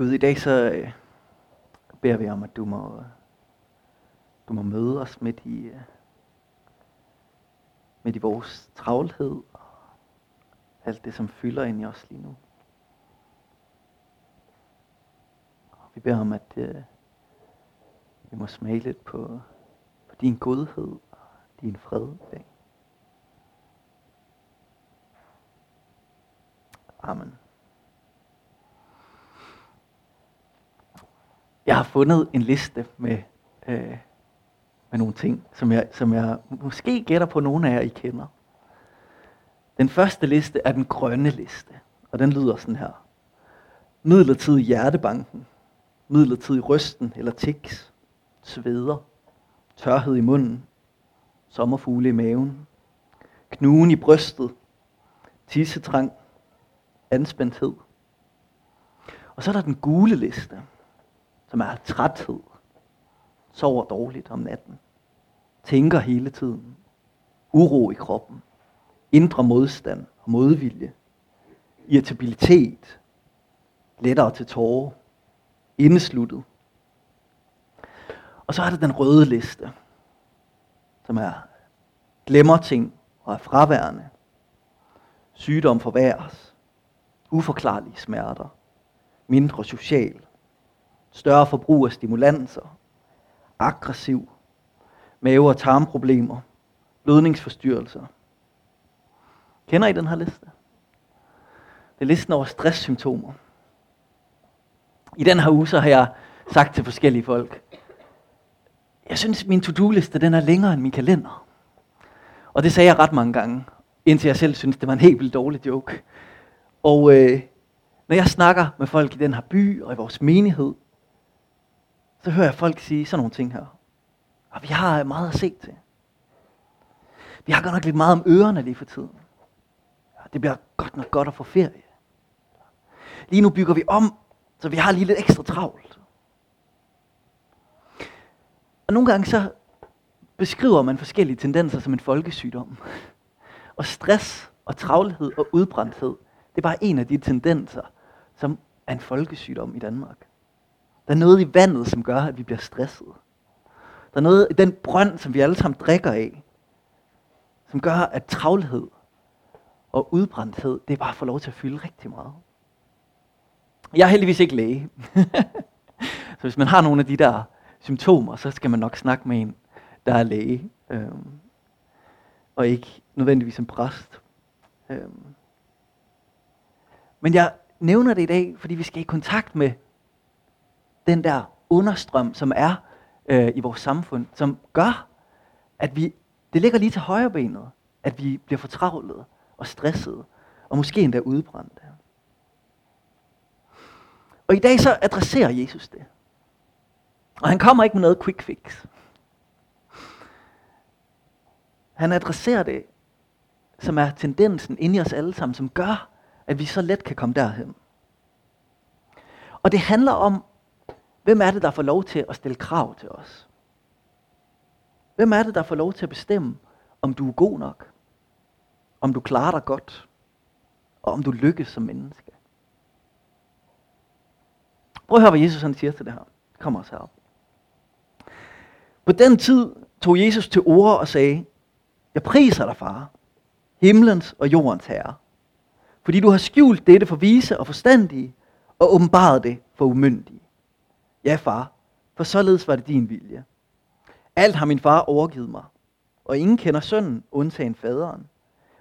Gud, i dag så øh, beder vi om, at du må, du må møde os midt i, øh, midt i vores travlhed og alt det, som fylder ind i os lige nu. Og vi beder om, at øh, vi må smage lidt på, på din godhed og din fred i dag. Amen. Jeg har fundet en liste med, øh, med nogle ting, som jeg, som jeg måske gætter på, nogle af jer I kender. Den første liste er den grønne liste, og den lyder sådan her. Midlertidig hjertebanken, midlertidig rysten eller tiks, sveder, tørhed i munden, sommerfugle i maven, knugen i brystet, tissetrang, anspændthed. Og så er der den gule liste, som er træthed, sover dårligt om natten, tænker hele tiden, uro i kroppen, indre modstand og modvilje, irritabilitet, lettere til tårer, indesluttet. Og så er der den røde liste, som er glemmer ting og er fraværende. Sygdom forværres. Uforklarlige smerter. Mindre social. Større forbrug af stimulanser. Aggressiv. Mave- og tarmproblemer. Blødningsforstyrrelser. Kender I den her liste? Det er listen over stresssymptomer. I den her uge så har jeg sagt til forskellige folk, jeg synes, min to-do-liste den er længere end min kalender. Og det sagde jeg ret mange gange, indtil jeg selv synes, det var en helt vildt dårlig joke. Og øh, når jeg snakker med folk i den her by og i vores menighed, så hører jeg folk sige sådan nogle ting her. Og vi har meget at se til. Vi har godt nok lidt meget om ørerne lige for tiden. Det bliver godt nok godt at få ferie. Lige nu bygger vi om, så vi har lige lidt ekstra travlt. Og nogle gange så beskriver man forskellige tendenser som en folkesygdom. Og stress og travlhed og udbrændthed, det er bare en af de tendenser, som er en folkesygdom i Danmark. Der er noget i vandet, som gør, at vi bliver stresset. Der er noget i den brønd, som vi alle sammen drikker af, som gør, at travlhed og udbrændthed, det er bare for lov til at fylde rigtig meget. Jeg er heldigvis ikke læge. så hvis man har nogle af de der symptomer, så skal man nok snakke med en, der er læge. Øhm, og ikke nødvendigvis en præst. Øhm. Men jeg nævner det i dag, fordi vi skal i kontakt med den der understrøm, som er øh, i vores samfund, som gør, at vi, det ligger lige til højre benet, at vi bliver fortravlet og stresset, og måske endda udbrændte. Og i dag så adresserer Jesus det. Og han kommer ikke med noget quick fix. Han adresserer det, som er tendensen inde i os alle sammen, som gør, at vi så let kan komme derhen. Og det handler om, hvem er det, der får lov til at stille krav til os? Hvem er det, der får lov til at bestemme, om du er god nok? Om du klarer dig godt? Og om du lykkes som menneske? Prøv at høre, hvad Jesus han siger til det her. Kom os herop. På den tid tog Jesus til ord og sagde, jeg priser dig, far, himlens og jordens herre, fordi du har skjult dette for vise og forstandige, og åbenbaret det for umyndige. Ja, far, for således var det din vilje. Alt har min far overgivet mig, og ingen kender sønnen, undtagen faderen.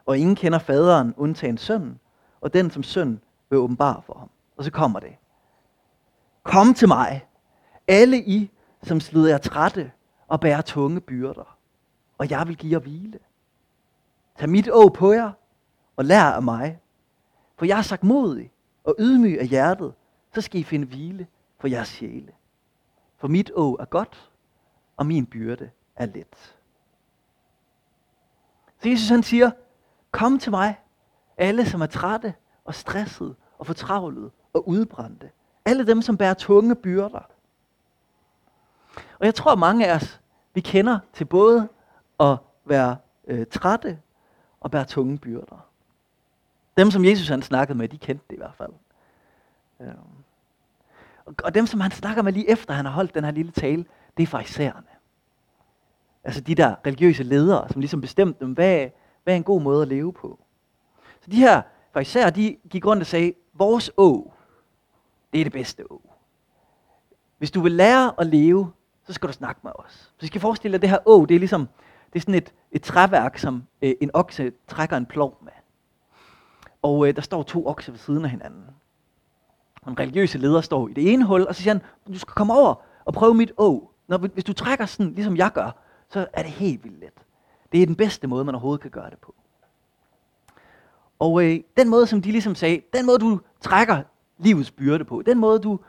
Og ingen kender faderen, undtagen sønnen, og den som søn vil åbenbare for ham. Og så kommer det. Kom til mig, alle I, som slider jer trætte og bærer tunge byrder, og jeg vil give jer hvile. Tag mit å på jer, og lær af mig. For jeg er sagt modig og ydmyg af hjertet, så skal I finde hvile for jeres sjæle. For mit å er godt, og min byrde er let. Så Jesus han siger, kom til mig, alle som er trætte og stressede og fortravlede og udbrændte. Alle dem, som bærer tunge byrder. Og jeg tror, mange af os, vi kender til både at være øh, trætte og bære tunge byrder. Dem, som Jesus han snakkede med, de kendte det i hvert fald. Ja. Og dem, som han snakker med lige efter, han har holdt den her lille tale, det er farisæerne. Altså de der religiøse ledere, som ligesom bestemte dem, hvad, hvad er en god måde at leve på. Så de her farisæere, de gik rundt og sagde, vores å, det er det bedste å. Hvis du vil lære at leve, så skal du snakke med os. Så I skal forestille dig, at det her å, det er ligesom, det er sådan et, et træværk, som øh, en okse trækker en plov med. Og øh, der står to okser ved siden af hinanden den en religiøse leder står i det ene hul, og så siger han, du skal komme over og prøve mit å. Når, hvis du trækker sådan, ligesom jeg gør, så er det helt vildt let. Det er den bedste måde, man overhovedet kan gøre det på. Og øh, den måde, som de ligesom sagde, den måde, du trækker livets byrde på, den måde, du,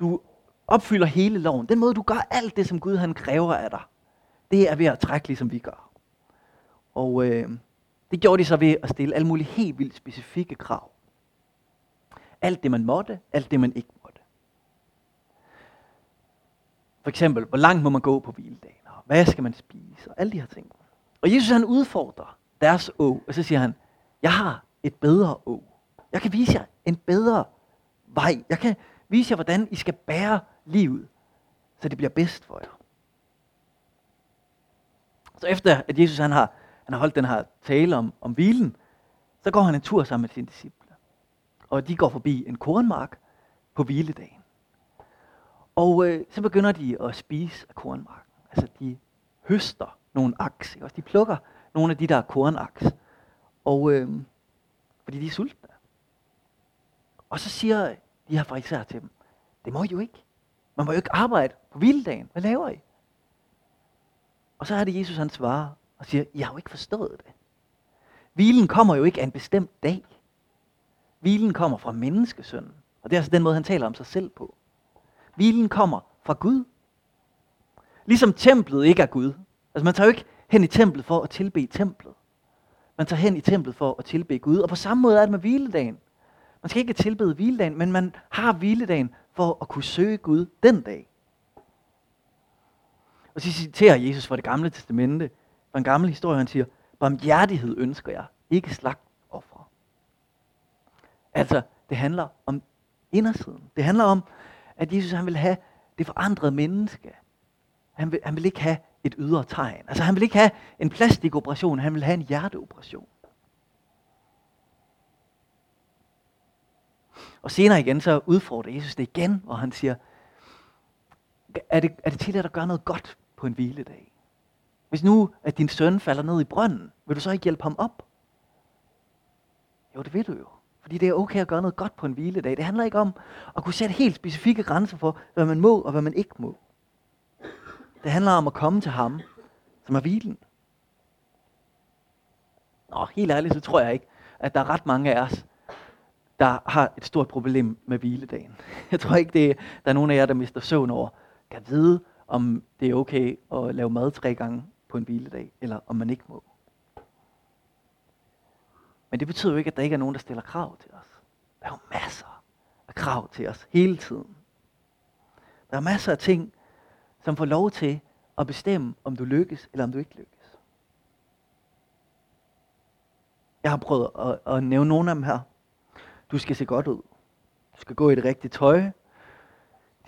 du opfylder hele loven, den måde, du gør alt det, som Gud han kræver af dig, det er ved at trække, ligesom vi gør. Og øh, det gjorde de så ved at stille alle mulige helt vildt specifikke krav. Alt det, man måtte, alt det, man ikke måtte. For eksempel, hvor langt må man gå på hviledagen? Og hvad skal man spise? Og alle de her ting. Og Jesus han udfordrer deres å, og så siger han, jeg har et bedre å. Jeg kan vise jer en bedre vej. Jeg kan vise jer, hvordan I skal bære livet, så det bliver bedst for jer. Så efter at Jesus han har, han har holdt den her tale om, om hvilen, så går han en tur sammen med sine disciple. Og de går forbi en kornmark på hviledagen. Og øh, så begynder de at spise af kornmarken. Altså de høster nogle aks. Ikke? De plukker nogle af de der kornaks. Og øh, fordi de er sultne. Og så siger de her fariserer til dem, det må I jo ikke. Man må jo ikke arbejde på hviledagen. Hvad laver I? Og så er det Jesus, han svarer og siger, jeg har jo ikke forstået det. Hvilen kommer jo ikke af en bestemt dag. Hvilen kommer fra menneskesønnen. Og det er altså den måde, han taler om sig selv på. Hvilen kommer fra Gud. Ligesom templet ikke er Gud. Altså man tager jo ikke hen i templet for at tilbe templet. Man tager hen i templet for at tilbe Gud. Og på samme måde er det med hviledagen. Man skal ikke tilbede hviledagen, men man har hviledagen for at kunne søge Gud den dag. Og så citerer Jesus fra det gamle testamente, fra en gammel historie, han siger, barmhjertighed ønsker jeg, ikke slagt Altså, det handler om indersiden. Det handler om, at Jesus han vil have det forandrede menneske. Han vil, han vil ikke have et ydre tegn. Altså han vil ikke have en plastikoperation, han vil have en hjerteoperation. Og senere igen, så udfordrer Jesus det igen, hvor han siger, er det, er det til at gøre noget godt på en hviledag? Hvis nu, at din søn falder ned i brønden, vil du så ikke hjælpe ham op? Jo, det vil du jo. Fordi det er okay at gøre noget godt på en hviledag. Det handler ikke om at kunne sætte helt specifikke grænser for, hvad man må og hvad man ikke må. Det handler om at komme til ham, som er hvilen. Nå, helt ærligt, så tror jeg ikke, at der er ret mange af os, der har et stort problem med hviledagen. Jeg tror ikke, det er, der er nogen af jer, der mister søvn over, kan vide, om det er okay at lave mad tre gange på en hviledag, eller om man ikke må. Men det betyder jo ikke, at der ikke er nogen, der stiller krav til os. Der er jo masser af krav til os hele tiden. Der er masser af ting, som får lov til at bestemme, om du lykkes, eller om du ikke lykkes. Jeg har prøvet at, at nævne nogle af dem her. Du skal se godt ud. Du skal gå i det rigtige tøj.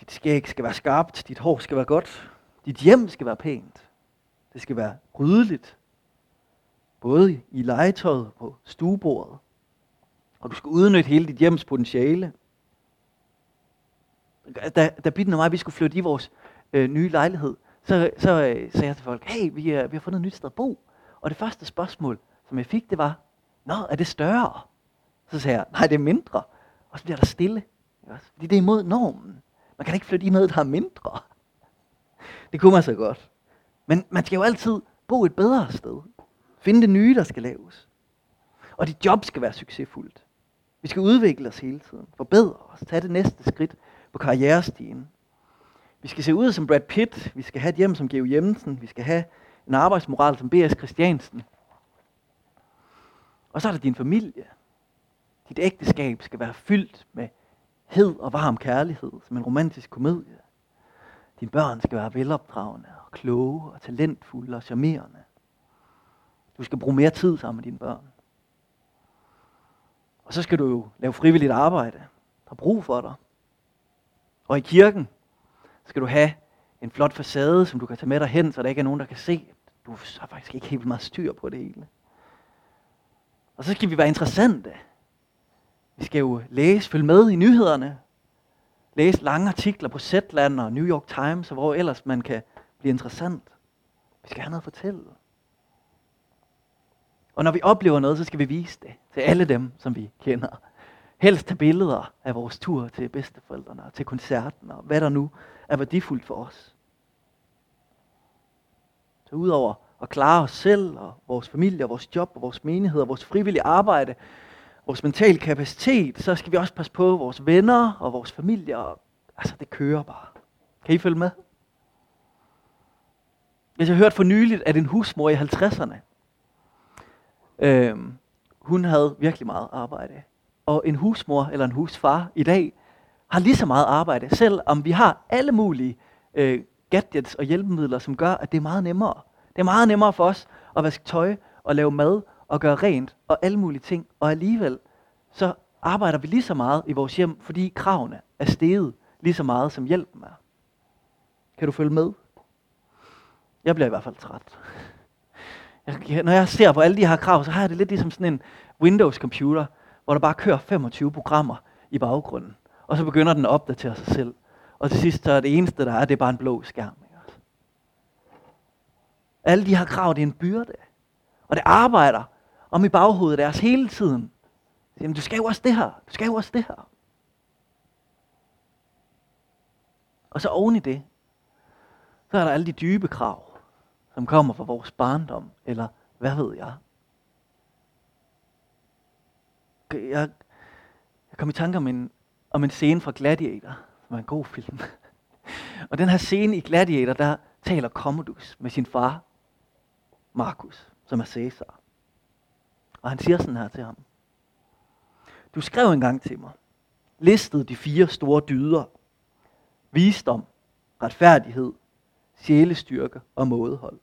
Dit skæg skal være skarpt. Dit hår skal være godt. Dit hjem skal være pænt. Det skal være ryddeligt. Både i legetøjet på stuebordet. Og du skal udnytte hele dit hjems potentiale. Da, da Bitten og mig, vi skulle flytte i vores øh, nye lejlighed, så, så øh, sagde jeg til folk, hey, vi, er, vi har fundet et nyt sted at bo. Og det første spørgsmål, som jeg fik, det var, Nå, er det større? Så sagde jeg, nej, det er mindre. Og så bliver der stille. Fordi det er imod normen. Man kan ikke flytte i noget, der er mindre. Det kunne man så godt. Men man skal jo altid bo et bedre sted. Finde det nye, der skal laves. Og dit job skal være succesfuldt. Vi skal udvikle os hele tiden. Forbedre os. tage det næste skridt på karrierestigen. Vi skal se ud som Brad Pitt. Vi skal have et hjem som Geo Jensen. Vi skal have en arbejdsmoral som B.S. Christiansen. Og så er der din familie. Dit ægteskab skal være fyldt med hed og varm kærlighed, som en romantisk komedie. Dine børn skal være velopdragende og kloge og talentfulde og charmerende. Du skal bruge mere tid sammen med dine børn. Og så skal du jo lave frivilligt arbejde. Der er brug for dig. Og i kirken skal du have en flot facade, som du kan tage med dig hen, så der ikke er nogen, der kan se. Du har faktisk ikke helt meget styr på det hele. Og så skal vi være interessante. Vi skal jo læse, følge med i nyhederne, læse lange artikler på Zetland og New York Times, og hvor ellers man kan blive interessant. Vi skal have noget at fortælle. Og når vi oplever noget, så skal vi vise det til alle dem, som vi kender. Helst tage billeder af vores tur til bedsteforældrene, til koncerten, og hvad der nu er værdifuldt for os. Så udover at klare os selv, og vores familie, og vores job, og vores menighed, og vores frivillige arbejde, vores mentale kapacitet, så skal vi også passe på vores venner og vores familie. Og, altså, det kører bare. Kan I følge med? Jeg har hørt for nyligt, at en husmor i 50'erne, øh, hun havde virkelig meget arbejde. Og en husmor eller en husfar i dag har lige så meget arbejde, selvom vi har alle mulige øh, gadgets og hjælpemidler, som gør, at det er meget nemmere. Det er meget nemmere for os at vaske tøj og lave mad og gøre rent og alle mulige ting. Og alligevel, så arbejder vi lige så meget i vores hjem, fordi kravene er steget lige så meget, som hjælpen er. Kan du følge med? Jeg bliver i hvert fald træt. Jeg, når jeg ser på alle de her krav, så har jeg det lidt ligesom sådan en Windows-computer, hvor der bare kører 25 programmer i baggrunden. Og så begynder den at opdatere sig selv. Og til sidst så er det eneste, der er, det er bare en blå skærm. Ikke? Alle de her krav, det er en byrde. Og det arbejder om i baghovedet deres hele tiden. Jamen, du skal jo også det her. Du skal jo også det her. Og så oven i det, så er der alle de dybe krav, som kommer fra vores barndom, eller hvad ved jeg. Jeg, jeg kom i tanke om en, om en scene fra Gladiator, som er en god film. og den her scene i Gladiator, der taler Commodus med sin far, Markus, som er Cæsar. Og han siger sådan her til ham. Du skrev engang til mig, listede de fire store dyder. Visdom, retfærdighed, sjælestyrke og mådehold.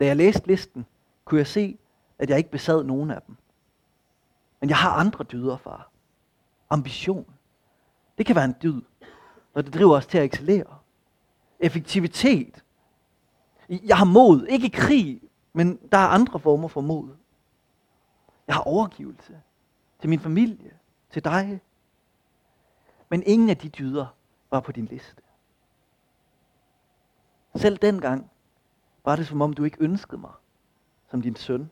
Da jeg læste listen, kunne jeg se, at jeg ikke besad nogen af dem. Men jeg har andre dyder, far. Ambition. Det kan være en dyd, når det driver os til at excellere. Effektivitet. Jeg har mod, ikke i krig, men der er andre former for mod. Jeg har overgivelse til min familie, til dig. Men ingen af de dyder var på din liste. Selv dengang var det som om du ikke ønskede mig som din søn.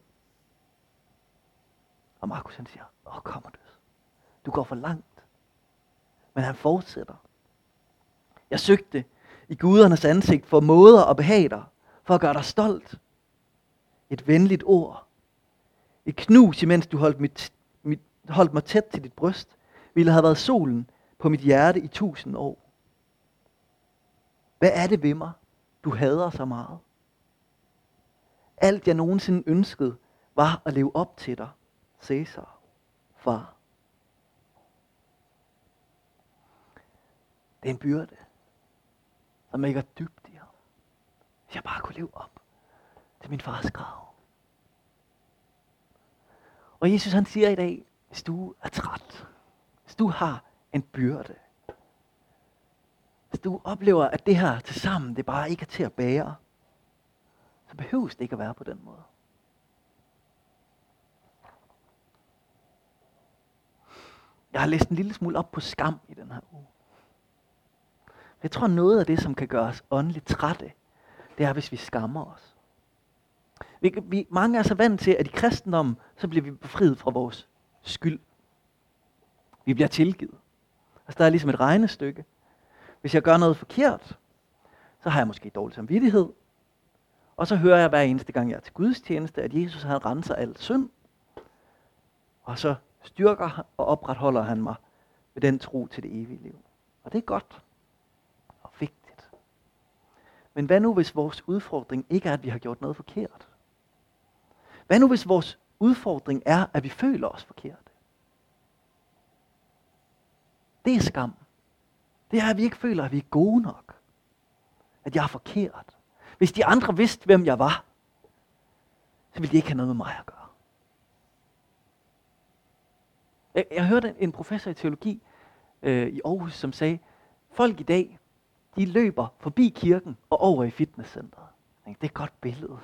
Og Markus han siger, åh kommer du. Du går for langt. Men han fortsætter. Jeg søgte i gudernes ansigt for måder at behage dig, for at gøre dig stolt. Et venligt ord. Et knus, imens du holdt, mit, mit, holdt mig tæt til dit bryst, ville have været solen på mit hjerte i tusind år. Hvad er det ved mig, du hader så meget? Alt jeg nogensinde ønskede, var at leve op til dig, Cæsar, far. Det er en byrde, som ligger dybt i ham. Hvis jeg bare kunne leve op til min fars grav. Og Jesus han siger i dag, hvis du er træt, hvis du har en byrde, hvis du oplever, at det her til sammen, det bare ikke er til at bære, så behøves det ikke at være på den måde. Jeg har læst en lille smule op på skam i den her uge. Jeg tror, noget af det, som kan gøre os åndeligt trætte, det er, hvis vi skammer os. Vi, vi, mange er så vant til, at i kristendommen, så bliver vi befriet fra vores skyld. Vi bliver tilgivet. Altså, der er ligesom et regnestykke. Hvis jeg gør noget forkert, så har jeg måske dårlig samvittighed. Og så hører jeg hver eneste gang, jeg er til Guds tjeneste, at Jesus han renser alt synd. Og så styrker og opretholder han mig med den tro til det evige liv. Og det er godt og vigtigt. Men hvad nu, hvis vores udfordring ikke er, at vi har gjort noget forkert? Hvad nu, hvis vores udfordring er, at vi føler os forkert? Det er skam. Det er, at vi ikke føler, at vi er gode nok. At jeg er forkert. Hvis de andre vidste, hvem jeg var, så ville de ikke have noget med mig at gøre. Jeg, jeg hørte en professor i teologi øh, i Aarhus, som sagde, folk i dag, de løber forbi kirken og over i fitnesscenteret. Det er et godt billede.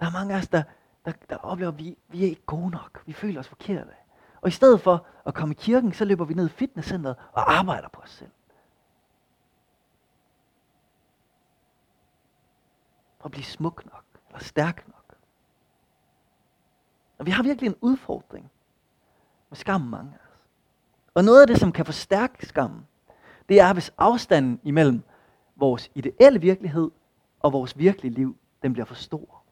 Der er mange af os, der, der, der oplever, at vi, vi er ikke gode nok. Vi føler os forkerte. Og i stedet for at komme i kirken, så løber vi ned i fitnesscenteret og arbejder på os selv. At blive smuk nok, eller stærk nok. Og vi har virkelig en udfordring med skam mange af os. Og noget af det, som kan forstærke skammen, det er, hvis afstanden imellem vores ideelle virkelighed og vores virkelige liv, den bliver for stor.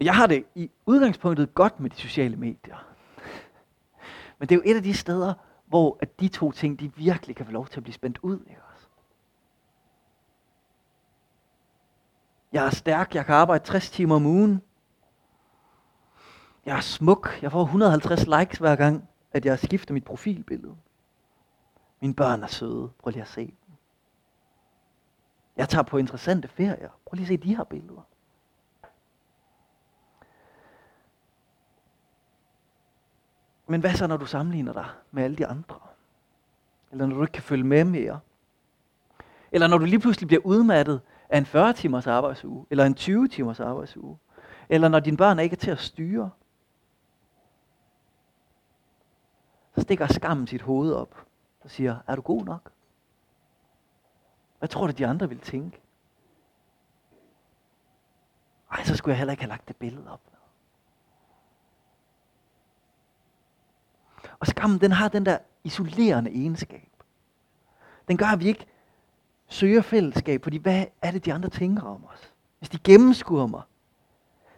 Jeg har det i udgangspunktet godt med de sociale medier. Men det er jo et af de steder, hvor at de to ting, de virkelig kan få lov til at blive spændt ud. Ikke også? Jeg er stærk, jeg kan arbejde 60 timer om ugen. Jeg er smuk, jeg får 150 likes hver gang, at jeg skifter mit profilbillede. Mine børn er søde, prøv lige at se dem. Jeg tager på interessante ferier, prøv lige at se de her billeder. Men hvad så, når du sammenligner dig med alle de andre? Eller når du ikke kan følge med mere? Eller når du lige pludselig bliver udmattet af en 40 timers arbejdsuge, eller en 20 timers arbejdsuge? Eller når dine børn ikke er til at styre? Så stikker skammen sit hoved op og siger, er du god nok? Hvad tror du, de andre vil tænke? Ej, så skulle jeg heller ikke have lagt det billede op. Og skammen, den har den der isolerende egenskab. Den gør, at vi ikke søger fællesskab, fordi hvad er det, de andre tænker om os? Hvis de gennemskuer mig.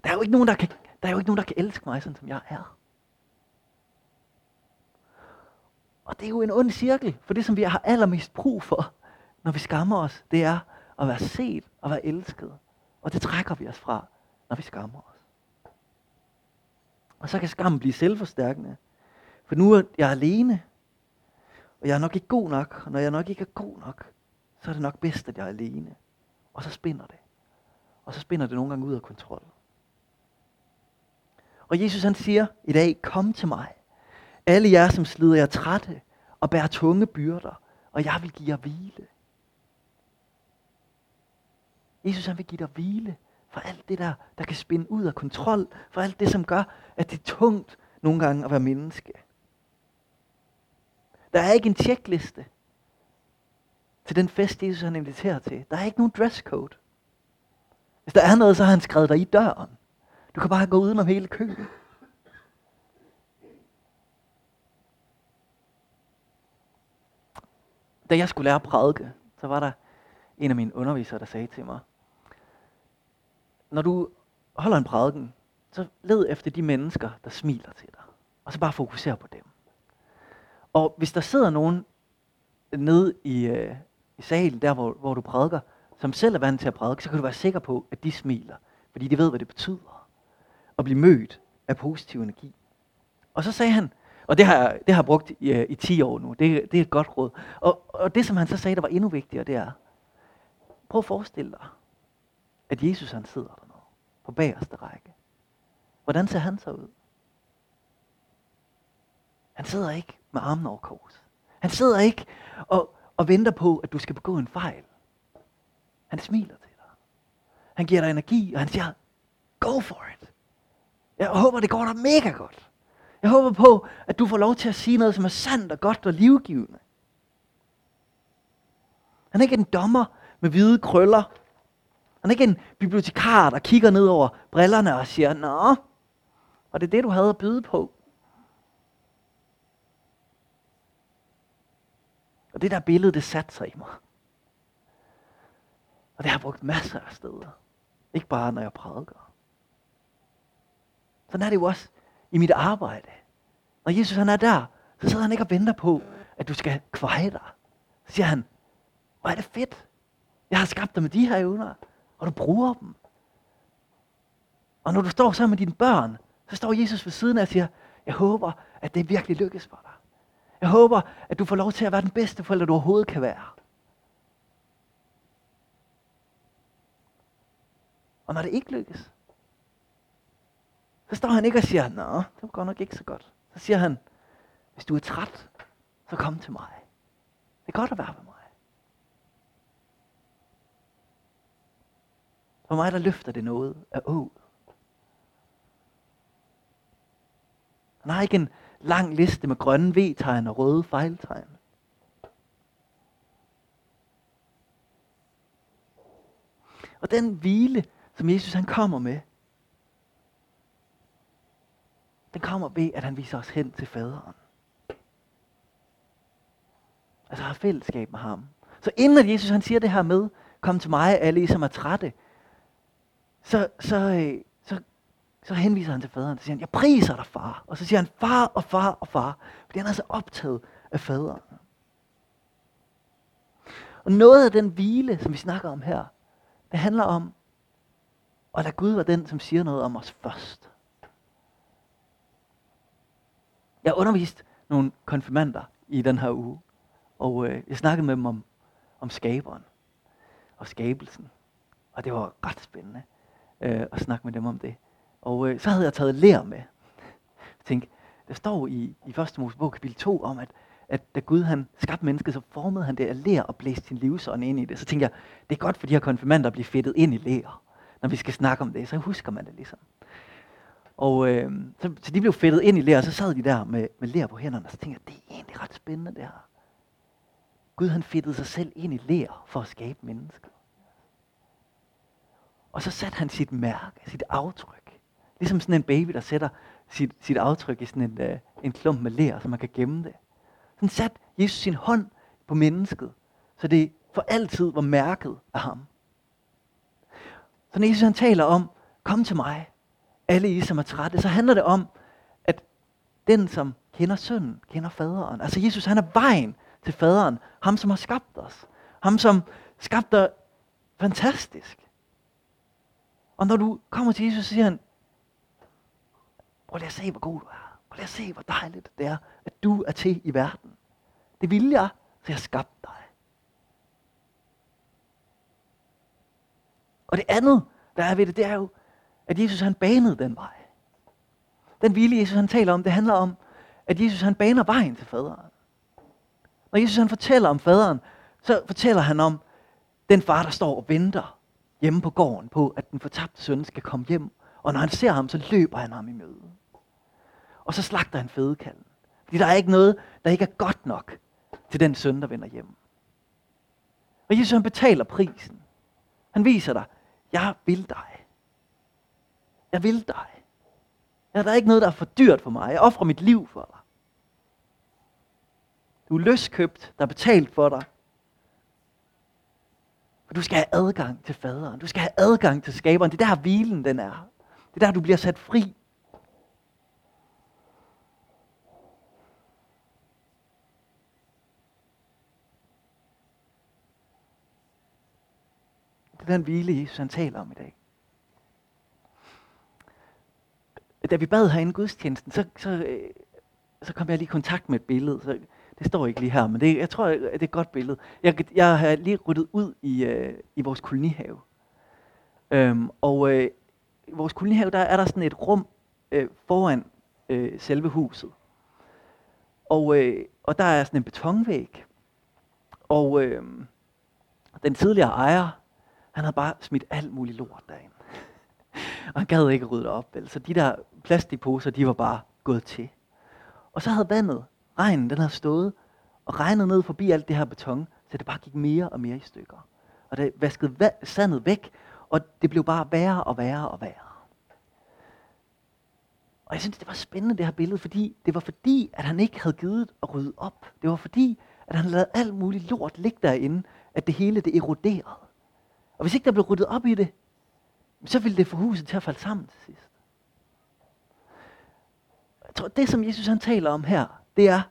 Der er jo ikke nogen, der kan, der er jo ikke nogen, der kan elske mig, sådan som jeg er. Og det er jo en ond cirkel, for det, som vi har allermest brug for, når vi skammer os, det er at være set og være elsket. Og det trækker vi os fra, når vi skammer os. Og så kan skammen blive selvforstærkende. For nu er jeg alene, og jeg er nok ikke god nok, og når jeg nok ikke er god nok, så er det nok bedst, at jeg er alene. Og så spinder det. Og så spinder det nogle gange ud af kontrol. Og Jesus han siger i dag, kom til mig. Alle jer, som slider jer trætte og bærer tunge byrder, og jeg vil give jer hvile. Jesus han vil give dig hvile for alt det der, der kan spinde ud af kontrol, for alt det, som gør, at det er tungt nogle gange at være menneske. Der er ikke en tjekliste til den fest, Jesus han inviterer til. Der er ikke nogen dresscode. Hvis der er noget, så har han skrevet dig i døren. Du kan bare gå udenom hele køen. Da jeg skulle lære at prædike, så var der en af mine undervisere, der sagde til mig, når du holder en prædiken, så led efter de mennesker, der smiler til dig. Og så bare fokuser på dem. Og hvis der sidder nogen nede i, øh, i salen, der hvor, hvor du prædiker, som selv er vant til at prædike, så kan du være sikker på, at de smiler. Fordi de ved, hvad det betyder. At blive mødt af positiv energi. Og så sagde han, og det har, det har jeg brugt i, øh, i 10 år nu, det, det er et godt råd. Og, og det, som han så sagde, der var endnu vigtigere, det er, prøv at forestille dig, at Jesus han sidder der nu, på bagerste række. Hvordan ser han så ud? Han sidder ikke med armen over kors. Han sidder ikke og, og venter på, at du skal begå en fejl. Han smiler til dig. Han giver dig energi, og han siger, go for it. Jeg håber, det går dig mega godt. Jeg håber på, at du får lov til at sige noget, som er sandt og godt og livgivende. Han er ikke en dommer med hvide krøller. Han er ikke en bibliotekar, der kigger ned over brillerne og siger, Nå, var det det, du havde at byde på. Og det der billede, det satte sig i mig. Og det har jeg brugt masser af steder. Ikke bare, når jeg prædiker. Sådan er det jo også i mit arbejde. Når Jesus han er der, så sidder han ikke og venter på, at du skal kveje dig. Så siger han, hvor er det fedt. Jeg har skabt dig med de her evner, og du bruger dem. Og når du står sammen med dine børn, så står Jesus ved siden af og siger, jeg håber, at det virkelig lykkes for dig. Jeg håber, at du får lov til at være den bedste forælder, du overhovedet kan være. Og når det ikke lykkes, så står han ikke og siger, nå, det går nok ikke så godt. Så siger han, Hvis du er træt, så kom til mig. Det er godt at være med mig. For mig, der løfter det noget af ået. Han har ikke en lang liste med grønne V-tegn og røde fejltegn. Og den hvile, som Jesus han kommer med, den kommer ved, at han viser os hen til faderen. Altså har fællesskab med ham. Så inden at Jesus han siger det her med, kom til mig, alle I som er trætte, så, så, øh, så, henviser han til faderen. Så siger han, jeg priser dig, far. Og så siger han, far og far og far. Fordi han er så optaget af faderen. Og noget af den hvile, som vi snakker om her, det handler om at lade Gud være den, som siger noget om os først. Jeg har undervist nogle konfirmander i den her uge, og øh, jeg snakkede med dem om, om skaberen og skabelsen. Og det var ret spændende øh, at snakke med dem om det. Og øh, så havde jeg taget lær med. Jeg tænkte, der står i, i 1. Mosebog kapitel 2 om, at, at da Gud han skabte mennesket, så formede han det af lær og blæste sin livsånd ind i det. Så tænkte jeg, det er godt for de her konfirmander at blive fedtet ind i lær, når vi skal snakke om det. Så husker man det ligesom. Og øh, så, så de blev fedtet ind i lær, og så sad de der med, med lær på hænderne, og så tænkte jeg, det er egentlig ret spændende det her. Gud han fedtede sig selv ind i lær for at skabe mennesket. Og så satte han sit mærke, sit aftryk. Ligesom sådan en baby, der sætter sit, sit aftryk i sådan en, uh, en klump med ler, så man kan gemme det. Sådan satte Jesus sin hånd på mennesket, så det for altid var mærket af ham. Så når Jesus han taler om, kom til mig, alle I som er trætte, så handler det om, at den som kender sønnen, kender faderen. Altså Jesus han er vejen til faderen. Ham som har skabt os. Ham som skabte fantastisk. Og når du kommer til Jesus, så siger han, prøv lige at se, hvor god du er. Prøv lige at se, hvor dejligt det er, at du er til i verden. Det vil jeg, så jeg skabte dig. Og det andet, der er ved det, det er jo, at Jesus han banede den vej. Den hvile, Jesus han taler om, det handler om, at Jesus han baner vejen til faderen. Når Jesus han fortæller om faderen, så fortæller han om den far, der står og venter hjemme på gården på, at den fortabte søn skal komme hjem. Og når han ser ham, så løber han ham i møde. Og så slagter han fedekallen. Fordi der er ikke noget, der ikke er godt nok til den søn, der vender hjem. Og Jesus han betaler prisen. Han viser dig, jeg vil dig. Jeg vil dig. Ja, der er ikke noget, der er for dyrt for mig. Jeg offrer mit liv for dig. Du er løskøbt, der er betalt for dig. Og du skal have adgang til faderen. Du skal have adgang til skaberen. Det er der hvilen den er. Det er der, du bliver sat fri. Det den hvile, Jesus han taler om i dag. Da vi bad herinde gudstjenesten, så, så, øh, så kom jeg lige i kontakt med et billede. Så det står ikke lige her, men det, jeg tror, at det er et godt billede. Jeg, jeg har lige ryddet ud i, øh, i vores kolonihave. Øhm, og øh, i vores kolonihave, der er der sådan et rum øh, foran øh, selve huset. Og, øh, og der er sådan en betonvæg. Og øh, den tidligere ejer, han havde bare smidt alt muligt lort derind. og han gad ikke rydde op. Vel? Så de der plastikposer, de var bare gået til. Og så havde vandet regnen den havde stået og regnet ned forbi alt det her beton, så det bare gik mere og mere i stykker. Og det vaskede sandet væk, og det blev bare værre og værre og værre. Og jeg synes, det var spændende, det her billede, fordi det var fordi, at han ikke havde givet at rydde op. Det var fordi, at han lavede alt muligt lort ligge derinde, at det hele det eroderede. Og hvis ikke der blev ryddet op i det, så ville det få huset til at falde sammen til sidst. Jeg tror, det som Jesus han taler om her, det er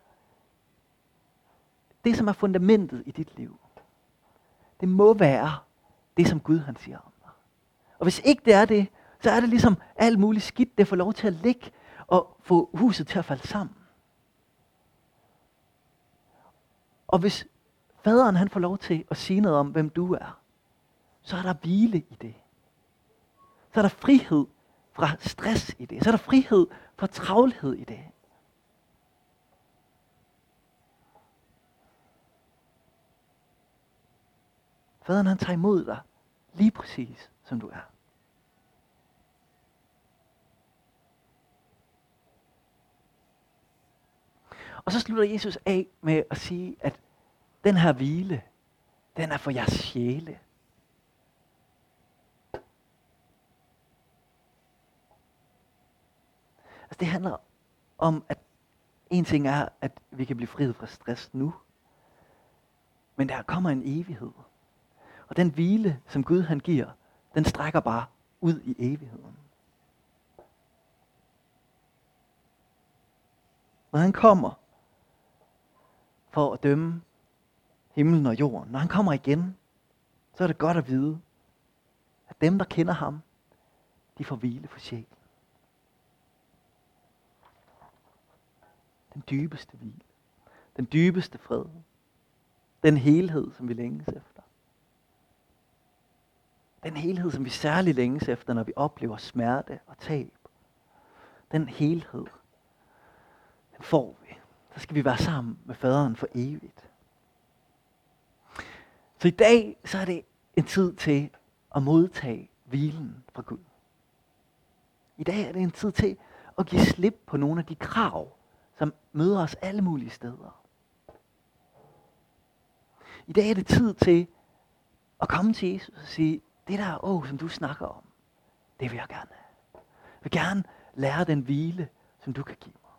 det, som er fundamentet i dit liv. Det må være det, som Gud han siger om dig. Og hvis ikke det er det, så er det ligesom alt muligt skidt, det får lov til at ligge og få huset til at falde sammen. Og hvis faderen han får lov til at sige noget om, hvem du er, så er der hvile i det. Så er der frihed fra stress i det. Så er der frihed fra travlhed i det. Faderen han tager imod dig, lige præcis som du er. Og så slutter Jesus af med at sige, at den her hvile, den er for jeres sjæle. Altså det handler om, at en ting er, at vi kan blive friet fra stress nu. Men der kommer en evighed. Og den hvile, som Gud han giver, den strækker bare ud i evigheden. Når han kommer for at dømme himlen og jorden, når han kommer igen, så er det godt at vide, at dem, der kender ham, de får hvile for sjælen. Den dybeste hvile. Den dybeste fred. Den helhed, som vi længes efter. Den helhed, som vi særligt længes efter, når vi oplever smerte og tab. Den helhed, den får vi. Så skal vi være sammen med faderen for evigt. Så i dag, så er det en tid til at modtage hvilen fra Gud. I dag er det en tid til at give slip på nogle af de krav, som møder os alle mulige steder. I dag er det tid til at komme til Jesus og sige, det der åh, som du snakker om, det vil jeg gerne have. Jeg vil gerne lære den hvile, som du kan give mig.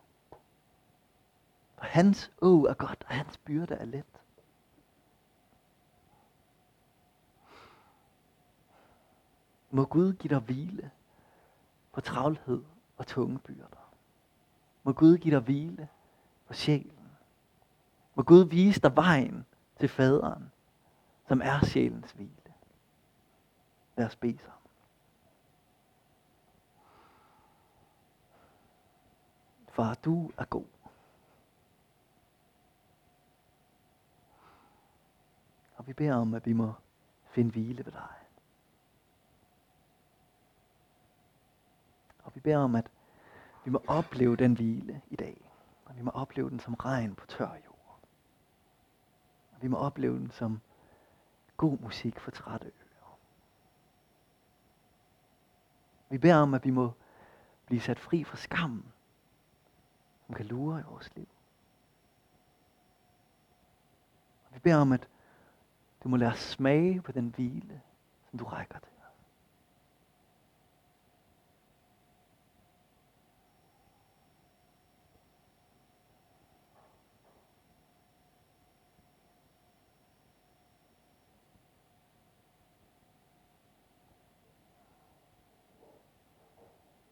For hans åh er godt, og hans byrde er let. Må Gud give dig hvile på travlhed og tunge byrder. Må Gud give dig hvile på sjælen. Må Gud vise dig vejen til faderen, som er sjælens hvile. Lad os bede sammen. Far, du er god. Og vi beder om, at vi må finde hvile ved dig. Og vi beder om, at vi må opleve den hvile i dag. Og vi må opleve den som regn på tør jord. Og vi må opleve den som god musik for trætte ører. Vi beder om, at vi må blive sat fri fra skammen, som kan lure i vores liv. Og vi beder om, at du må lade os smage på den hvile, som du rækker til.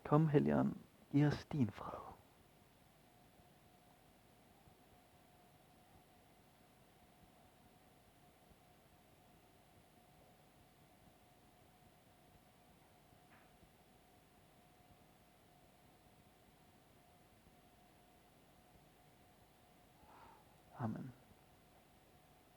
Kom, Helligånd, giv os din fred.